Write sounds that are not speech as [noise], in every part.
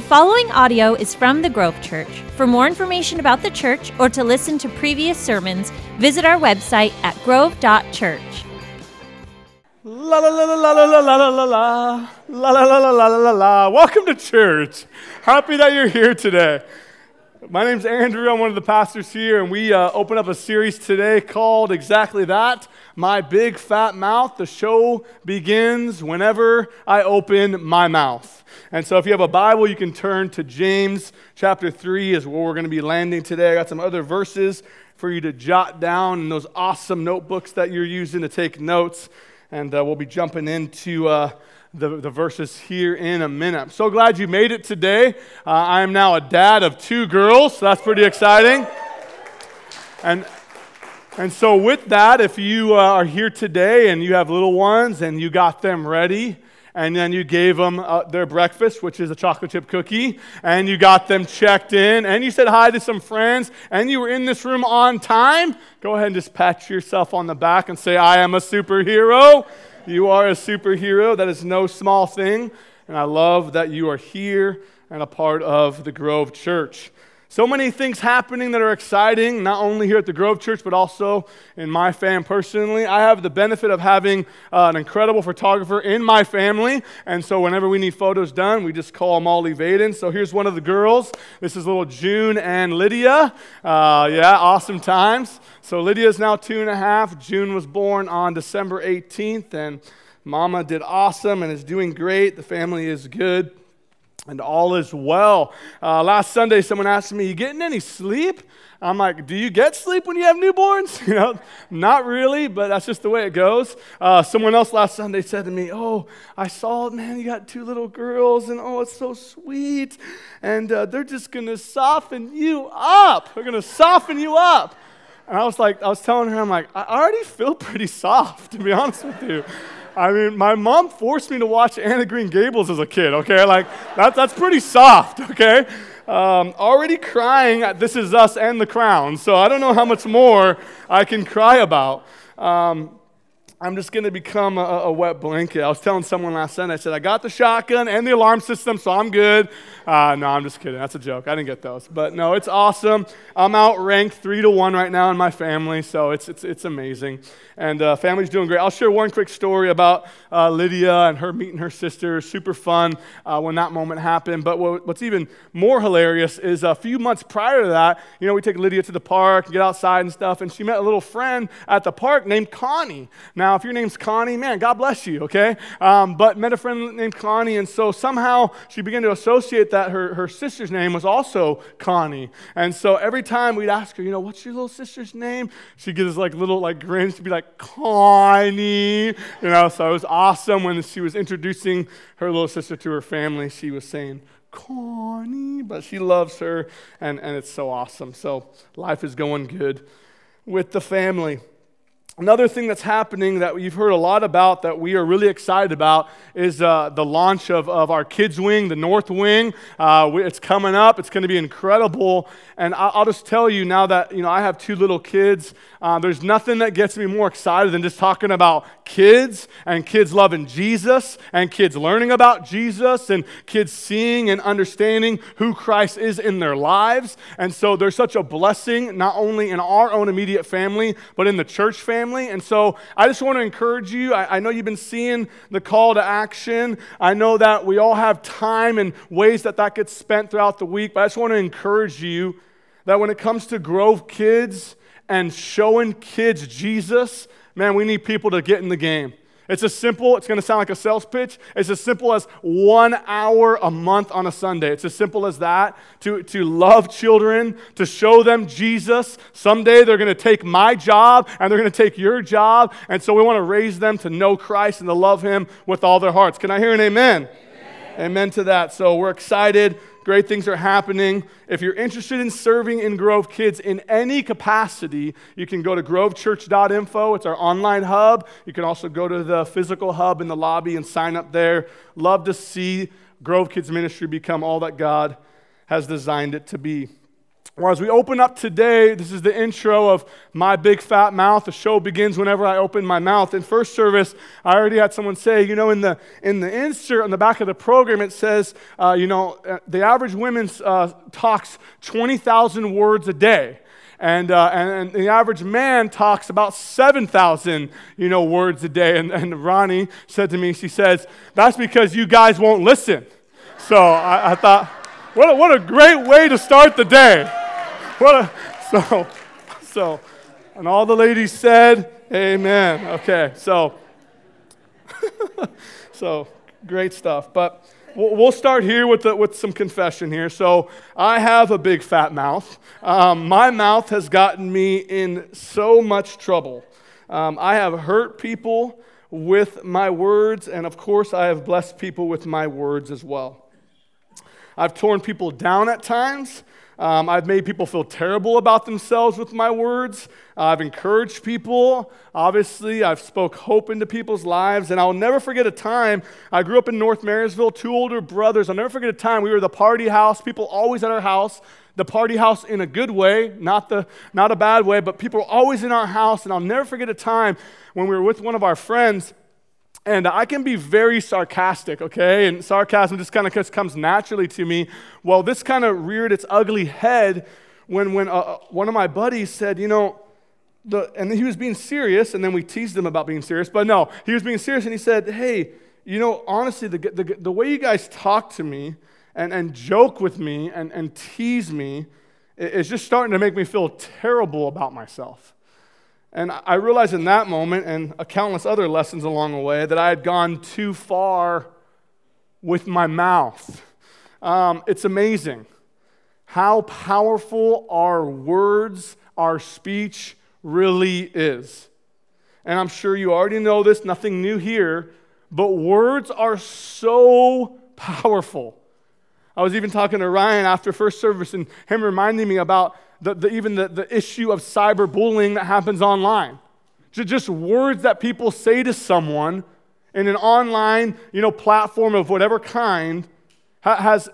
The following audio is from the Grove Church. For more information about the church or to listen to previous sermons, visit our website at grove.church. La la la la la la la la la la la la la la la la la. la. Welcome to church. Happy that you're here today. My name's Andrew. I'm one of the pastors here, and we uh, open up a series today called exactly that My Big Fat Mouth. The show begins whenever I open my mouth. And so, if you have a Bible, you can turn to James chapter 3, is where we're going to be landing today. I got some other verses for you to jot down in those awesome notebooks that you're using to take notes. And uh, we'll be jumping into. Uh, the, the verses here in a minute. I'm so glad you made it today. Uh, I am now a dad of two girls, so that's pretty exciting. And, and so, with that, if you uh, are here today and you have little ones and you got them ready, and then you gave them uh, their breakfast, which is a chocolate chip cookie, and you got them checked in, and you said hi to some friends, and you were in this room on time, go ahead and just pat yourself on the back and say, I am a superhero. You are a superhero. That is no small thing. And I love that you are here and a part of the Grove Church. So many things happening that are exciting, not only here at the Grove Church, but also in my fam personally. I have the benefit of having uh, an incredible photographer in my family. And so whenever we need photos done, we just call Molly Vaden. So here's one of the girls. This is little June and Lydia. Uh, yeah, awesome times. So Lydia is now two and a half. June was born on December 18th. And Mama did awesome and is doing great. The family is good and all is well. Uh, last Sunday, someone asked me, You getting any sleep? I'm like, Do you get sleep when you have newborns? [laughs] You know, not really, but that's just the way it goes. Uh, someone else last Sunday said to me, Oh, I saw, it, man, you got two little girls, and oh, it's so sweet. And uh, they're just to soften you up. They're to soften you up. And I was like, I was telling her, I'm like, I already feel pretty soft, to be honest with you. I mean, my mom forced me to watch Anne of Green Gables as a kid, okay? Like, that's, that's pretty soft, okay? Um, already crying at This Is Us and The Crown, so I don't know how much more I can cry about. Um, I'm just going to become a, a, wet blanket. I was telling someone last Sunday, I said, I got the shotgun and the alarm system, so I'm good. Uh, no, I'm just kidding. That's a joke. I didn't get those. But no, it's awesome. I'm outranked three to one right now in my family, so it's, it's, it's amazing. And uh, family's doing great. I'll share one quick story about uh, Lydia and her meeting her sister. Super fun uh, when that moment happened. But what, what's even more hilarious is a few months prior to that, you know, we take Lydia to the park, get outside and stuff, and she met a little friend at the park named Connie. Now, now, if your name's Connie, man, God bless you, okay? Um, but met a friend named Connie, and so somehow she began to associate that her, her sister's name was also Connie. And so every time we'd ask her, you know, what's your little sister's name? She'd get this like little like grin. She'd be like, Connie. You know, so it was awesome when she was introducing her little sister to her family. She was saying, Connie, but she loves her, and, and it's so awesome. So life is going good with the family. Another thing that's happening that you've heard a lot about that we are really excited about is uh, the launch of, of our kids' wing, the North Wing. Uh, it's coming up. It's going to be incredible. And I'll, I'll, just tell you now that you know I have two little kids. Uh, there's nothing that gets me more excited than just talking about kids and kids loving Jesus and kids learning about Jesus and kids seeing and understanding who Christ is in their lives. And so there's such a blessing not only in our own immediate family but in the church family family. And so I just want to encourage you. I, I, know you've been seeing the call to action. I know that we all have time and ways that that gets spent throughout the week, but I just want to encourage you that when it comes to Grove Kids and showing kids Jesus, man, we need people to get in the game. It's as simple, it's going to sound like a sales pitch. It's as simple as one hour a month on a Sunday. It's as simple as that to, to love children, to show them Jesus. Someday they're going to take my job and they're going to take your job. And so we want to raise them to know Christ and to love Him with all their hearts. Can I hear an amen? Amen, amen to that. So we're excited Great things are happening. If you're interested in serving in Grove Kids in any capacity, you can go to grovechurch.info. It's our online hub. You can also go to the physical hub in the lobby and sign up there. Love to see Grove Kids Ministry become all that God has designed it to be. Well, as we open up today, this is the intro of My Big Fat Mouth. The show begins whenever I open my mouth. In first service, I already had someone say, you know, in the, in the insert on the back of the program, it says, uh, you know, uh, the average woman uh, talks 20,000 words a day. And, uh, and, and, the average man talks about 7,000, you know, words a day. And, and Ronnie said to me, she says, that's because you guys won't listen. So I, I thought, what a, what a great way to start the day. [laughs] What a, so, so, and all the ladies said, Amen. Okay, so, [laughs] so great stuff. But we'll start here with, the, with some confession here. So, I have a big fat mouth. Um, my mouth has gotten me in so much trouble. Um, I have hurt people with my words, and of course, I have blessed people with my words as well. I've torn people down at times. Um, I've made people feel terrible about themselves with my words. I've encouraged people. Obviously, I've spoke hope into people's lives. And I'll never forget a time. I grew up in North Marysville, two older brothers. I'll never forget a time we were the party house, people always at our house. The party house in a good way, not, the, not a bad way, but people were always in our house. And I'll never forget a time when we were with one of our friends and I can be very sarcastic, okay? And sarcasm just kind of comes naturally to me. Well, this kind of reared its ugly head when, when uh, uh, one of my buddies said, you know, the, and he was being serious, and then we teased him about being serious, but no, he was being serious, and he said, hey, you know, honestly, the, the, the way you guys talk to me and, and joke with me and, and tease me is just starting to make me feel terrible about myself. And I realized in that moment, and a countless other lessons along the way, that I had gone too far with my mouth. Um, it's amazing how powerful our words, our speech really is. And I'm sure you already know this, nothing new here, but words are so powerful. I was even talking to Ryan after first service and him reminding me about the, the, even the, the issue of cyberbullying that happens online. Just words that people say to someone in an online you know, platform of whatever kind ha- has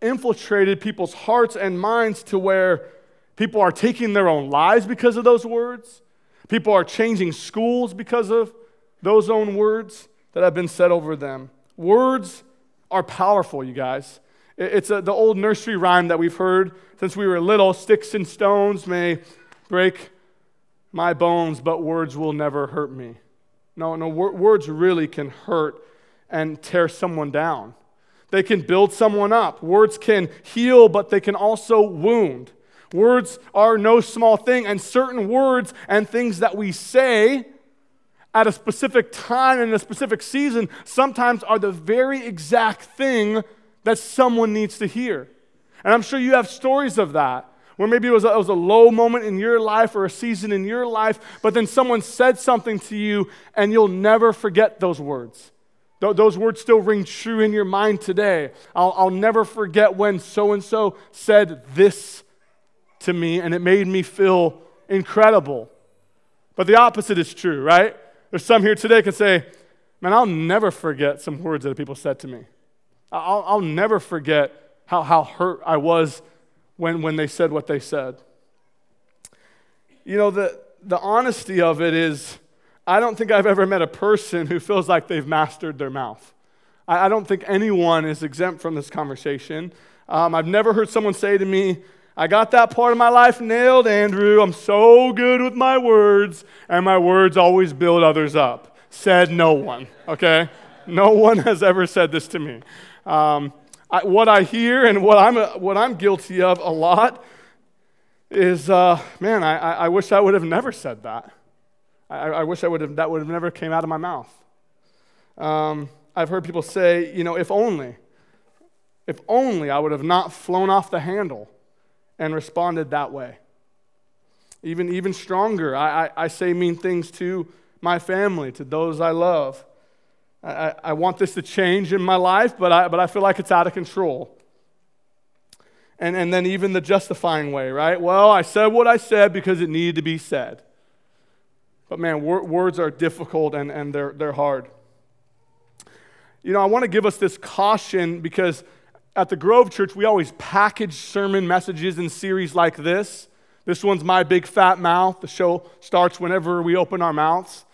infiltrated people's hearts and minds to where people are taking their own lives because of those words. People are changing schools because of those own words that have been said over them. Words are powerful, you guys. It's a, the old nursery rhyme that we've heard since we were little sticks and stones may break my bones, but words will never hurt me. No, no, words really can hurt and tear someone down. They can build someone up. Words can heal, but they can also wound. Words are no small thing, and certain words and things that we say at a specific time in a specific season sometimes are the very exact thing that someone needs to hear. And I'm sure you have stories of that. Where maybe it was, a, it was a low moment in your life or a season in your life, but then someone said something to you and you'll never forget those words. Th- those words still ring true in your mind today. I'll, I'll never forget when so and so said this to me and it made me feel incredible. But the opposite is true, right? There's some here today can say, Man, I'll never forget some words that people said to me. I'll, I'll never forget how, how hurt I was when, when they said what they said. You know, the, the honesty of it is, I don't think I've ever met a person who feels like they've mastered their mouth. I, I don't think anyone is exempt from this conversation. Um, I've never heard someone say to me, I got that part of my life nailed, Andrew. I'm so good with my words, and my words always build others up. Said no one, okay? No [laughs] one has ever said this to me. Um, I, what I hear and what I'm, what I'm guilty of a lot is, uh, man, I, I wish I would have never said that. I, I wish I would have, that would have never came out of my mouth. Um, I've heard people say, you know, if only, if only I would have not flown off the handle and responded that way. Even, even stronger, I, I, I say mean things to my family, to those I love. I, I want this to change in my life, but I, but I feel like it's out of control. And, and then even the justifying way, right? Well, I said what I said because it needed to be said. But man, wor- words are difficult and, and they're, they're hard. You know, I want to give us this caution because at the Grove Church, we always package sermon messages in series like this. This one's My Big Fat Mouth. The show starts whenever we open our mouths.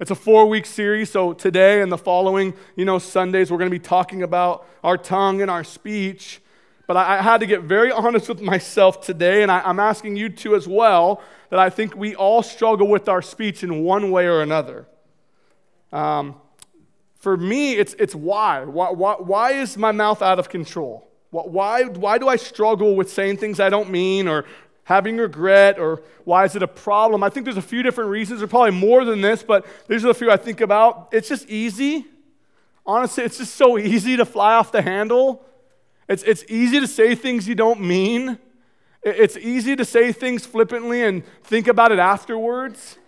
It's a four week series, so today and the following, you know, Sundays, we're going to be talking about our tongue and our speech. But I, I had to get very [laughs] honest with myself today, and I, I'm asking you to as well, that I think we all struggle with our speech in one way or another. Um, for me, it's, it's why. why. Why, why is my mouth out of control? Why, why do I struggle with saying things I don't mean or having regret or why is it a problem? I think there's a few different reasons. There's probably more than this, but these are the few I think about. It's just easy. Honestly, it's just so easy to fly off the handle. It's, it's easy to say things you don't mean. It's easy to say things flippantly and think about it afterwards.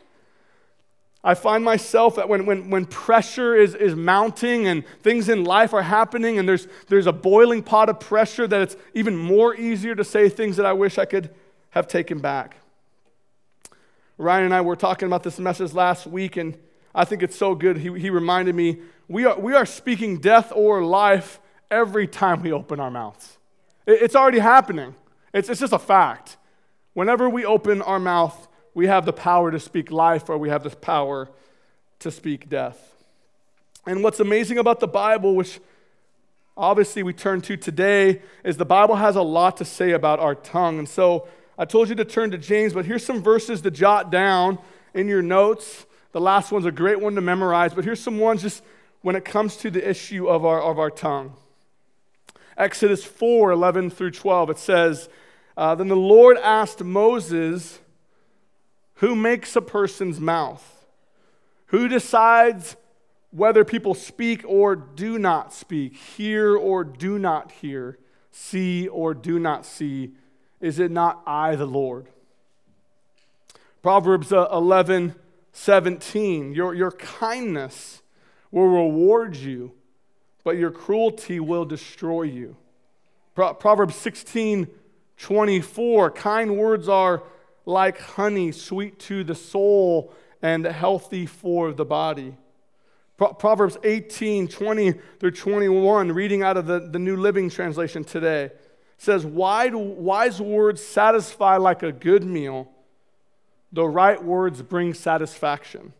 I find myself that when, when, when pressure is, is mounting and things in life are happening and there's, there's a boiling pot of pressure, that it's even more easier to say things that I wish I could have taken back. Ryan and I were talking about this message last week, and I think it's so good. He, he reminded me we are, we are speaking death or life every time we open our mouths. It, it's already happening, it's, it's just a fact. Whenever we open our mouth, we have the power to speak life or we have the power to speak death. And what's amazing about the Bible, which obviously we turn to today, is the Bible has a lot to say about our tongue. And so I told you to turn to James, but here's some verses to jot down in your notes. The last one's a great one to memorize, but here's some ones just when it comes to the issue of our, of our tongue. Exodus 4 11 through 12, it says, uh, Then the Lord asked Moses, who makes a person's mouth? Who decides whether people speak or do not speak, hear or do not hear, see or do not see? Is it not I, the Lord? Proverbs uh, 11, 17. Your, your kindness will reward you, but your cruelty will destroy you. Pro- Proverbs 16, 24. Kind words are like honey, sweet to the soul and healthy for the body. Pro- Proverbs 18, 20 through 21, reading out of the, the New Living Translation today, says, Wise words satisfy like a good meal, the right words bring satisfaction.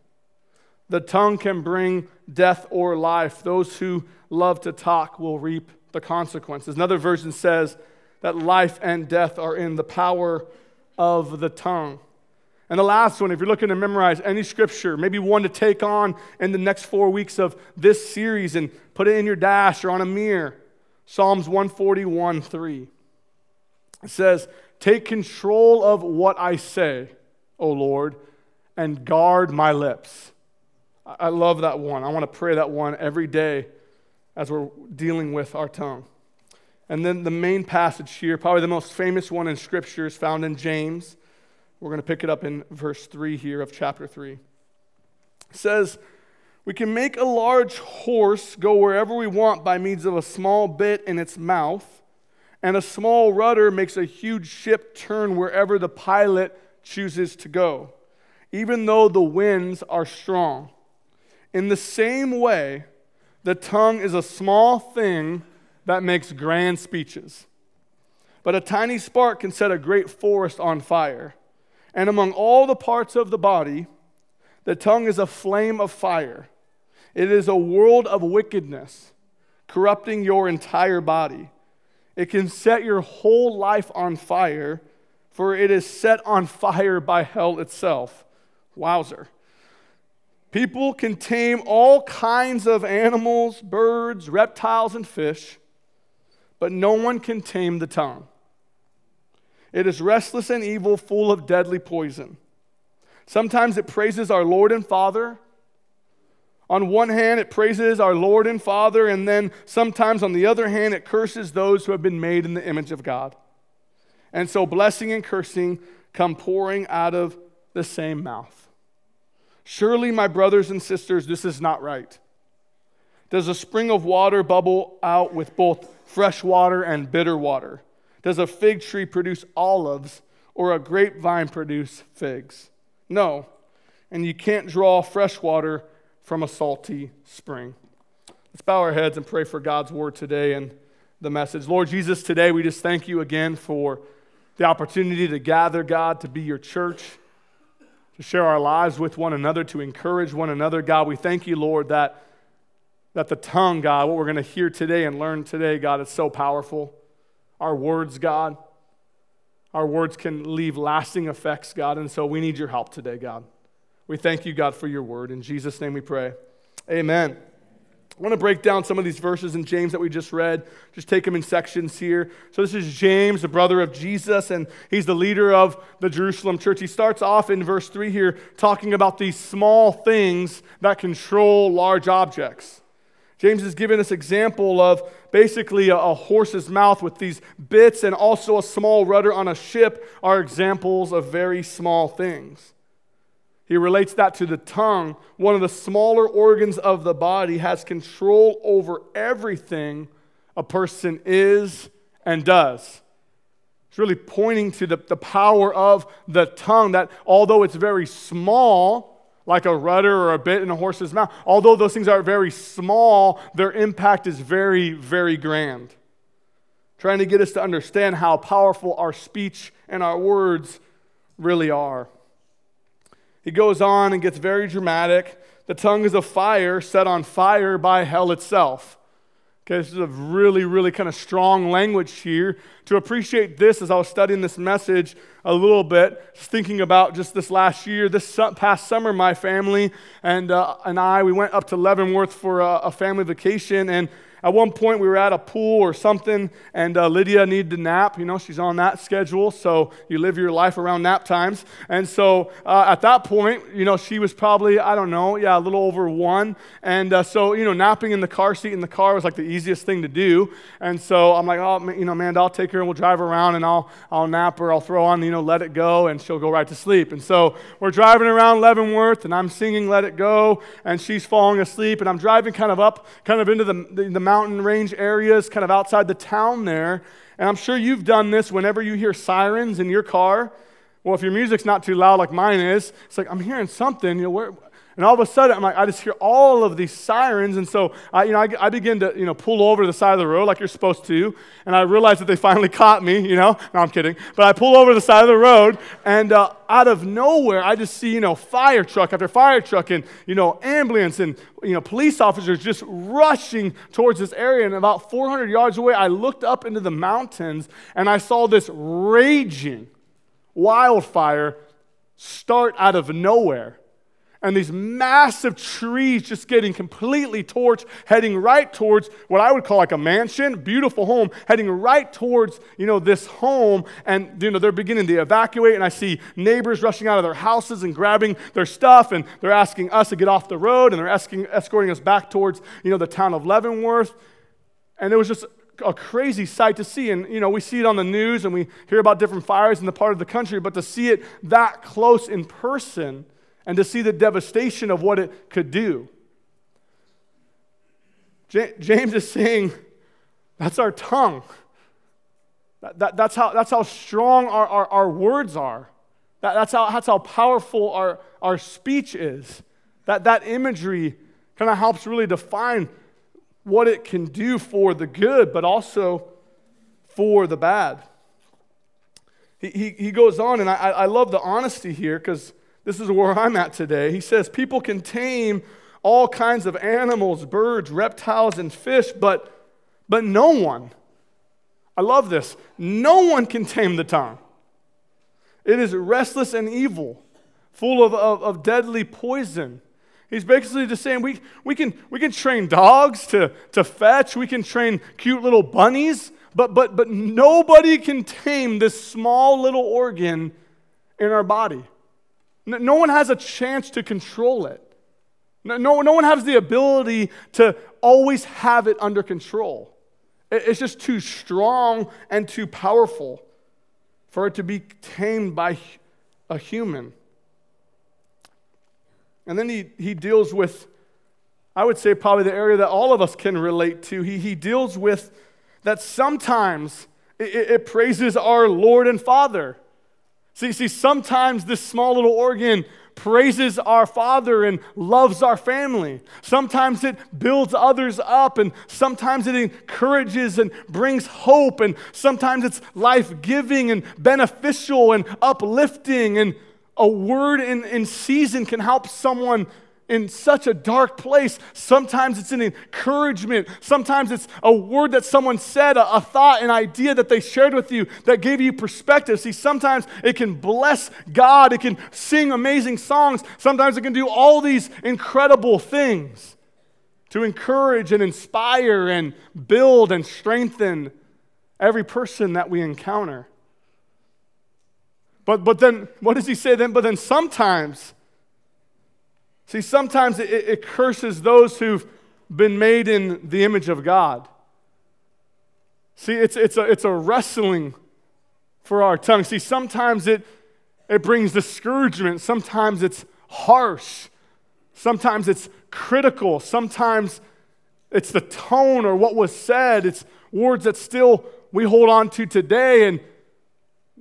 The tongue can bring death or life. Those who love to talk will reap the consequences. Another version says that life and death are in the power of the tongue. And the last one, if you're looking to memorize any scripture, maybe one to take on in the next four weeks of this series and put it in your dash or on a mirror Psalms 141 3. It says, Take control of what I say, O Lord, and guard my lips. I love that one. I want to pray that one every day as we're dealing with our tongue. And then the main passage here, probably the most famous one in Scripture, is found in James. We're going to pick it up in verse 3 here of chapter 3. It says, We can make a large horse go wherever we want by means of a small bit in its mouth, and a small rudder makes a huge ship turn wherever the pilot chooses to go, even though the winds are strong. In the same way, the tongue is a small thing that makes grand speeches. But a tiny spark can set a great forest on fire. And among all the parts of the body, the tongue is a flame of fire. It is a world of wickedness, corrupting your entire body. It can set your whole life on fire, for it is set on fire by hell itself. Wowzer. People can tame all kinds of animals, birds, reptiles, and fish but no one can tame the tongue. It is restless and evil, full of deadly poison. Sometimes it praises our Lord and Father. On one hand, it praises our Lord and Father, and then sometimes on the other hand, it curses those who have been made in the image of God. And so blessing and cursing come pouring out of the same mouth. Surely, my brothers and sisters, this is not right. Does a spring of water bubble out with both fresh water and bitter water? Does a fig tree produce olives or a grapevine produce figs? No. And you can't draw fresh water from a salty spring. Let's bow our heads and pray for God's word today and the message. Lord Jesus, today we just thank you again for the opportunity to gather, God, to be your church, to share our lives with one another, to encourage one another. God, we thank you, Lord, that, that the tongue, God, what we're going to hear today and learn today, God, is so powerful. Our words, God, our words can leave lasting effects, God, and so we need your help today, God. We thank you, God, for your word. In Jesus' name we pray. Amen. I want to break down some of these verses in James that we just read, just take them in sections here. So, this is James, the brother of Jesus, and he's the leader of the Jerusalem church. He starts off in verse 3 here talking about these small things that control large objects. James is giving us example of basically a, a, horse's mouth with these bits and also a small rudder on a ship are examples of very small things. He relates that to the tongue. One of the smaller organs of the body has control over everything a person is and does. It's really pointing to the, the power of the tongue that although it's very small, like a rudder or a bit in a horse's mouth, although those things are very small, their impact is very, very grand. Trying to get us to understand how powerful our speech and our words really are. He goes on and gets very dramatic. The tongue is a fire set on fire by hell itself. Okay, this is a really, really kind of strong language here. To appreciate this, as I was studying this message a little bit, just thinking about just this last year, this past summer, my family and, uh, and I, we went up to Leavenworth for a, a family vacation, and at one point, we were at a pool or something, and uh, Lydia needed to nap. You know, she's on that schedule, so you live your life around nap times. And so uh, at that point, you know, she was probably, I don't know, yeah, a little over one. And uh, so, you know, napping in the car seat in the car was like the easiest thing to do. And so I'm like, oh, you know, Amanda, I'll take her and we'll drive around and I'll, I'll nap her. I'll throw on, you know, Let It Go, and she'll go right to sleep. And so we're driving around Leavenworth, and I'm singing Let It Go, and she's falling asleep. And I'm driving kind of up, kind of into the, the, the mountain range areas, kind of outside the town there. And I'm sure you've done this whenever you hear sirens in your car. Well, if your music's not too loud like mine is, it's like, I'm hearing something. You know, where, and all of a sudden, I'm like, I just hear all of these sirens. And so, I, you know, I, I, begin to, you know, pull over to the side of the road like you're supposed to. And I realize that they finally [laughs] caught me, you know. No, I'm kidding. But I pull over to the side of the road, and uh, out of nowhere, I just see, you know, fire truck after fire truck and, you know, ambulance and, you know, police officers just rushing towards this area. And about 400 yards away, I looked up into the mountains and I saw this raging wildfire start out of nowhere and these massive trees just getting completely torched, heading right towards what I would call like a mansion, beautiful home, heading right towards, you know, this home. And, you know, they're beginning to evacuate. And I see neighbors rushing out of their houses and grabbing their stuff. And they're asking us to get off the road. And they're asking, escorting us back towards, you know, the town of Leavenworth. And it was just a crazy sight to see. And, you know, we see it on the news and we hear about different fires in the part of the country. But to see it that close in person, and to see the devastation of what it could do. James is saying that's our tongue. That, that, that's, how, that's how strong our, our, our words are. That, that's, how, that's how powerful our, our speech is. That, that imagery kind of helps really define what it can do for the good, but also for the bad. He, he, he goes on, and I, I love the honesty here because this is where I'm at today. He says people can tame all kinds of animals, birds, reptiles, and fish, but, but no one, I love this, no one can tame the tongue. It is restless and evil, full of, of, of deadly poison. He's basically just saying we, we, can, we can train dogs to, to fetch, we can train cute little bunnies, but, but, but nobody can tame this small little organ in our body. No one has a chance to control it. No, no, one has the ability to always have it under control. It's just too strong and too powerful for it to be tamed by a human. And then he, he deals with, I would say, probably the area that all of us can relate to. He, he deals with that sometimes it, it praises our Lord and Father. See, see, sometimes this small little organ praises our Father and loves our family. Sometimes it builds others up, and sometimes it encourages and brings hope, and sometimes it's life giving and beneficial and uplifting. And a word in, in season can help someone in such a dark place. Sometimes it's an encouragement. Sometimes it's a word that someone said, a, a, thought, an idea that they shared with you that gave you perspective. See, sometimes it can bless God, it can sing amazing songs. Sometimes it can do all these incredible things to encourage and inspire and build and strengthen every person that we encounter. But, but then, what does he say then? But then sometimes, See, sometimes it, it curses those who've been made in the image of God. See, it's, it's, a, it's a wrestling for our tongue. See, sometimes it, it brings discouragement, sometimes it's harsh, sometimes it's critical, sometimes it's the tone or what was said. It's words that still we hold on to today. And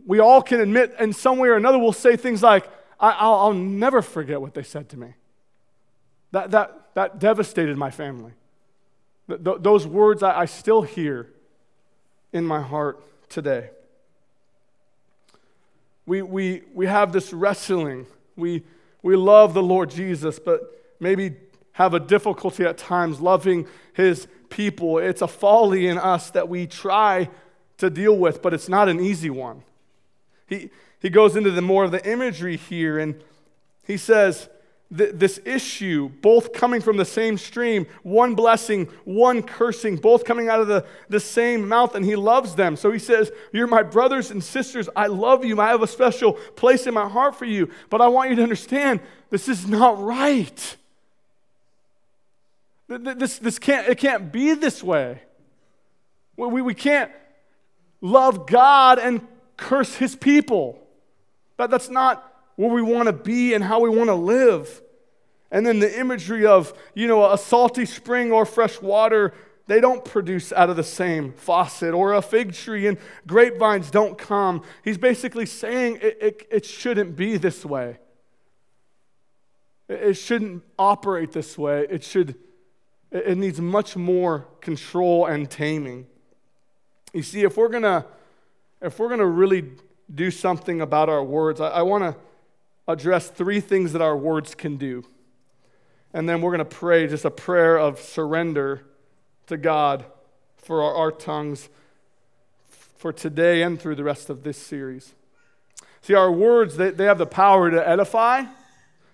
we all can admit in some way or another, we'll say things like, I, will never forget what they said to me. That, that, that devastated my family. Th- th- those words I, I still hear in my heart today. We, we, we have this wrestling. We, we love the Lord Jesus, but maybe have a difficulty at times loving his people. It's a folly in us that we try to deal with, but it's not an easy one. He, he goes into the more of the imagery here, and he says, th- this issue, both coming from the same stream, one blessing, one cursing, both coming out of the, the same mouth, and he loves them. So he says, You're my brothers and sisters. I love you. I have a special place in my heart for you. But I want you to understand this is not right. This, this can't, it can't be this way. We, we can't love God and curse his people. That, that's not where we want to be and how we want to live. And then the imagery of, you know, a salty spring or fresh water, they don't produce out of the same faucet, or a fig tree and grapevines don't come. He's basically saying it, it, it shouldn't be this way. It, shouldn't operate this way. It should, it, needs much more control and taming. You see, if we're gonna, if we're gonna really do something about our words, I, I want to address three things that our words can do. And then we're going to pray just a prayer of surrender to God for our, our tongues for today and through the rest of this series. See, our words, they, they have the power to edify,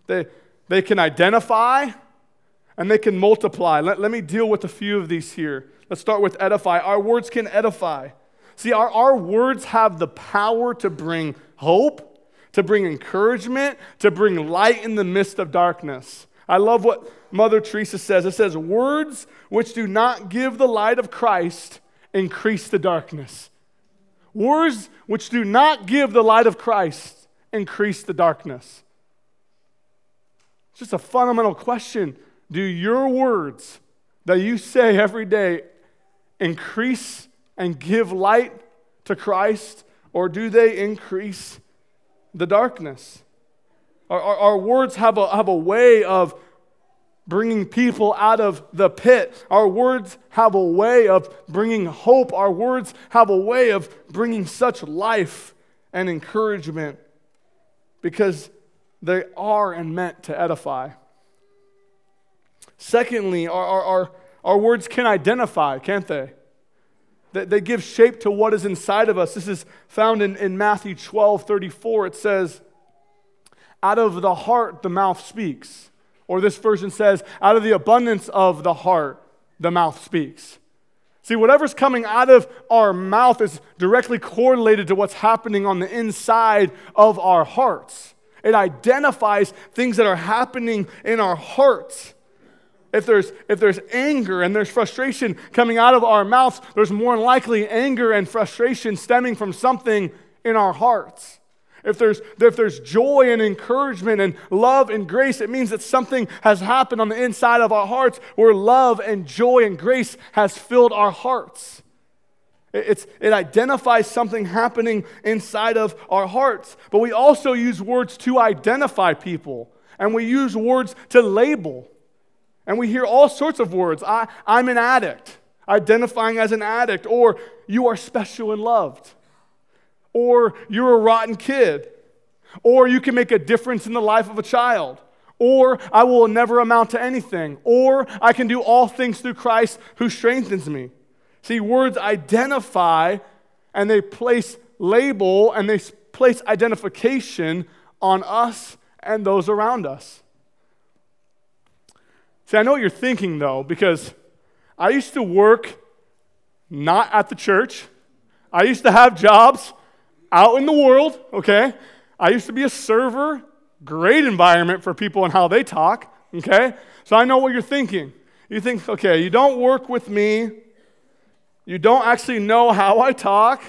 they, they can identify, and they can multiply. Let, let me deal with a few of these here. Let's start with edify. Our words can edify. See, our, our words have the power to bring hope to bring encouragement, to bring light in the midst of darkness. I love what Mother Teresa says. It says, Words which do not give the light of Christ increase the darkness. Words which do not give the light of Christ increase the darkness. It's just a fundamental question. Do your words that you say every day increase and give light to Christ, or do they increase the darkness. Our, our, our, words have a, have a way of bringing people out of the pit. Our words have a way of bringing hope. Our words have a way of bringing such life and encouragement because they are and meant to edify. Secondly, our, our, our, our words can identify, can't they? They give shape to what is inside of us. This is found in, in Matthew 12 34. It says, Out of the heart, the mouth speaks. Or this version says, Out of the abundance of the heart, the mouth speaks. See, whatever's coming out of our mouth is directly correlated to what's happening on the inside of our hearts. It identifies things that are happening in our hearts. If there's, if there's anger and there's frustration coming out of our mouths, there's more likely anger and frustration stemming from something in our hearts. If there's, if there's joy and encouragement and love and grace, it means that something has happened on the inside of our hearts where love and joy and grace has filled our hearts. It's, it identifies something happening inside of our hearts. But we also use words to identify people, and we use words to label. And we hear all sorts of words. I, I'm an addict, identifying as an addict, or you are special and loved, or you're a rotten kid, or you can make a difference in the life of a child or I will never amount to anything, or I can do all things through Christ who strengthens me. See, words identify and they place label and they place identification on us and those around us. See, I know what you're thinking though, because I used to work not at the church. I used to have jobs out in the world, okay? I used to be a server, great environment for people and how they talk, okay? So I know what you're thinking. You think, okay, you don't work with me, you don't actually know how I talk.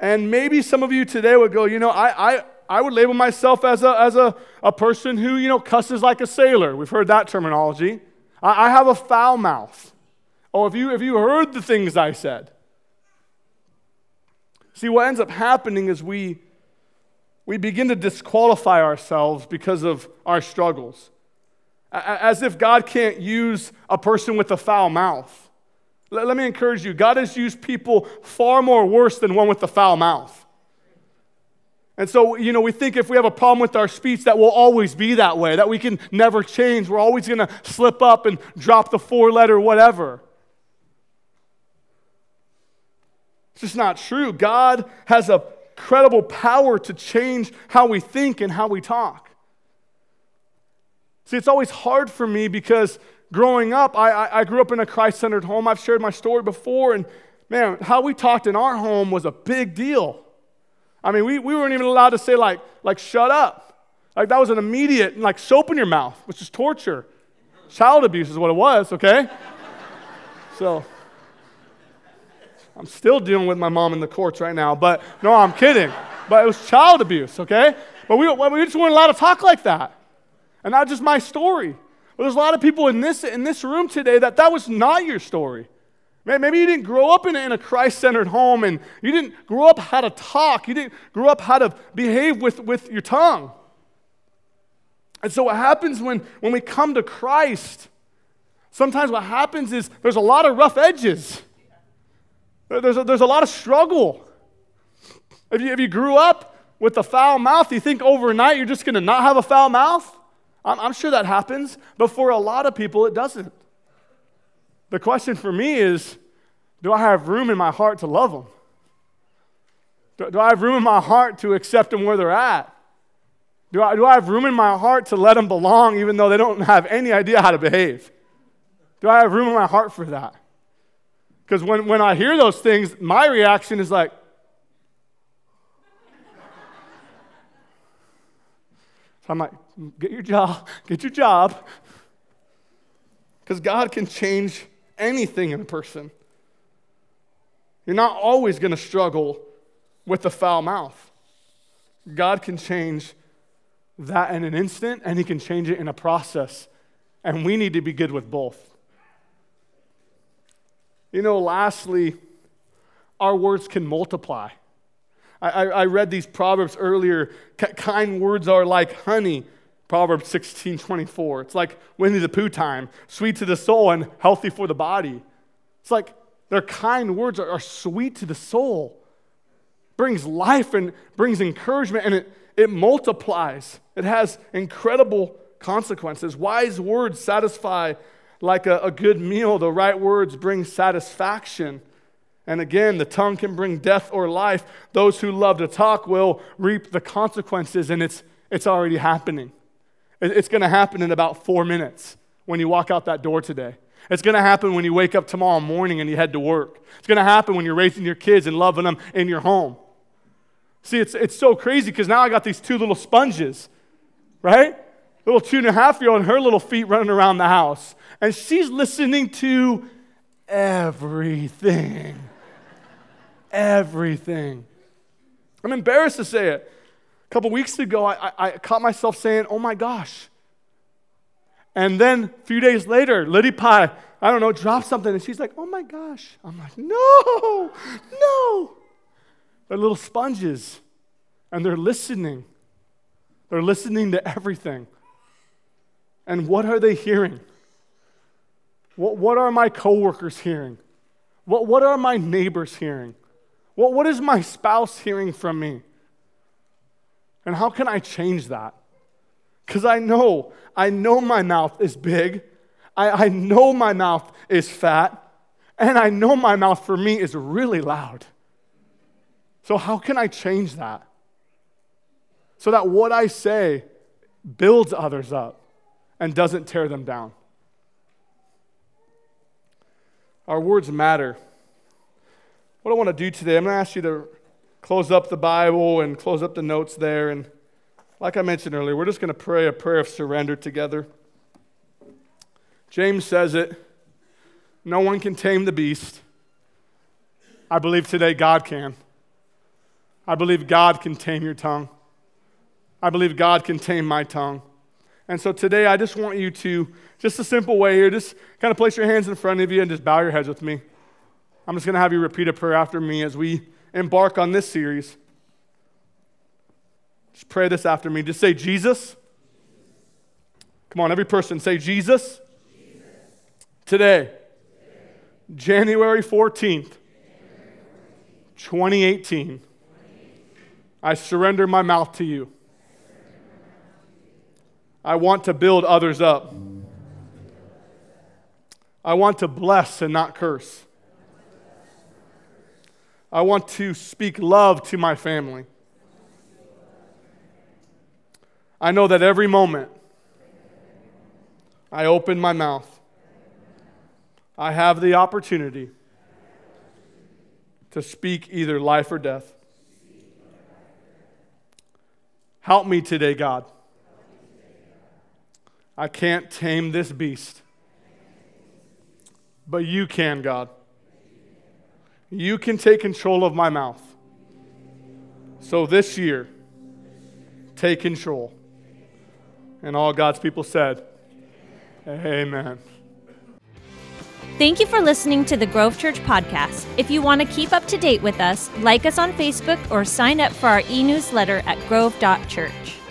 And maybe some of you today would go, you know, I, I, I would label myself as, a, as a, a person who, you know, cusses like a sailor. We've heard that terminology. I, I have a foul mouth. Oh, if you, if you heard the things I said. See, what ends up happening is we, we begin to disqualify ourselves because of our struggles. As if God can't use a person with a foul mouth. Let, let me encourage you God has used people far more worse than one with a foul mouth. And so, you know, we think if we have a problem with our speech, that we'll always be that way, that we can never change. We're always going to slip up and drop the four letter whatever. It's just not true. God has a credible power to change how we think and how we talk. See, it's always hard for me because growing up, I, I, grew up in a Christ centered home. I've shared my story before, and man, how we talked in our home was a big deal. I mean, we, we weren't even allowed to say, like, like, shut up. Like, that was an immediate, like, soap in your mouth, which is torture. Child abuse is what it was, okay? [laughs] so, I'm still dealing with my mom in the courts right now, but no, I'm kidding. But it was child abuse, okay? But we, we just weren't allowed to talk like that. And not just my story. But there's a lot of people in this, in this room today that that was not your story. Maybe you didn't grow up in a, Christ centered home and you didn't grow up how to talk. You didn't grow up how to behave with, with your tongue. And so, what happens when, when we come to Christ, sometimes what happens is there's a lot of rough edges, there's a, there's a lot of struggle. If you, if you grew up with a foul mouth, you think overnight you're just going to not have a foul mouth? I'm, I'm sure that happens, but for a lot of people, it doesn't. The question for me is do I have room in my heart to love them? Do, do I have room in my heart to accept them where they're at? Do I, do I have room in my heart to let them belong even though they don't have any idea how to behave? Do I have room in my heart for that? Because when, when I hear those things, my reaction is like, so I'm like, get your job, get your job. Because God can change anything in a person. You're not always going to struggle with a foul mouth. God can change that in an instant, and He can change it in a process. And we need to be good with both. You know, lastly, our words can multiply. I, I, read these proverbs earlier. kind words are like honey, Proverbs 16 24. It's like Winnie the Pooh time, sweet to the soul and healthy for the body. It's like their kind words are, are sweet to the soul, brings life and brings encouragement, and it, it multiplies. It has incredible consequences. Wise words satisfy like a, a good meal, the right words bring satisfaction. And again, the tongue can bring death or life. Those who love to talk will reap the consequences, and it's, it's already happening. It's going to happen in about four minutes when you walk out that door today. It's going to happen when you wake up tomorrow morning and you head to work. It's going to happen when you're raising your kids and loving them in your home. See, it's, it's so crazy because now I got these two little sponges, right? Little two and a half year old and her little feet running around the house. And she's listening to everything. everything. I'm embarrassed to say it. Couple weeks ago, I, I, I caught myself saying, Oh my gosh, And then a few days later, Liddy Pie, I don't know, dropped something and she's like, oh my gosh. I'm like, no, no. They're little sponges and they're listening. They're listening to everything. And what are they hearing? What, what are my coworkers hearing? What, what are my neighbors hearing? What, what is my spouse hearing from me? And how can I change that? Because I know, I know my mouth is big. I, I know my mouth is fat. And I know my mouth for me is really loud. So, how can I change that? So that what I say builds others up and doesn't tear them down. Our words matter. What I want to do today, I'm going to ask you to close up the Bible and close up the notes there. And like I mentioned earlier, we're just going to pray a prayer of surrender together. James says it no one can tame the beast. I believe today God can. I believe God can tame your tongue. I believe God can tame my tongue. And so today I just want you to, just a simple way here, just kind of place your hands in front of you and just bow your heads with me. I'm just going to have you repeat a prayer after me as we embark on this series. Just pray this after me. Just say, Jesus. Come on, every person, say, Jesus. Jesus. Today, January 14th, 2018, I surrender my mouth to you. I want to build others up. I want to bless and not curse. I want to speak love to my family. I know that every moment I open my mouth, I have the opportunity to speak either life or death. Help me today, God. I can't tame this beast. But you can, God. You can take control of my mouth. So this year, take control. And all God's people said, Amen. Thank you for listening to the Grove Church podcast. If you want to keep up to date with us, like us on Facebook or sign up for our e newsletter at grove.church.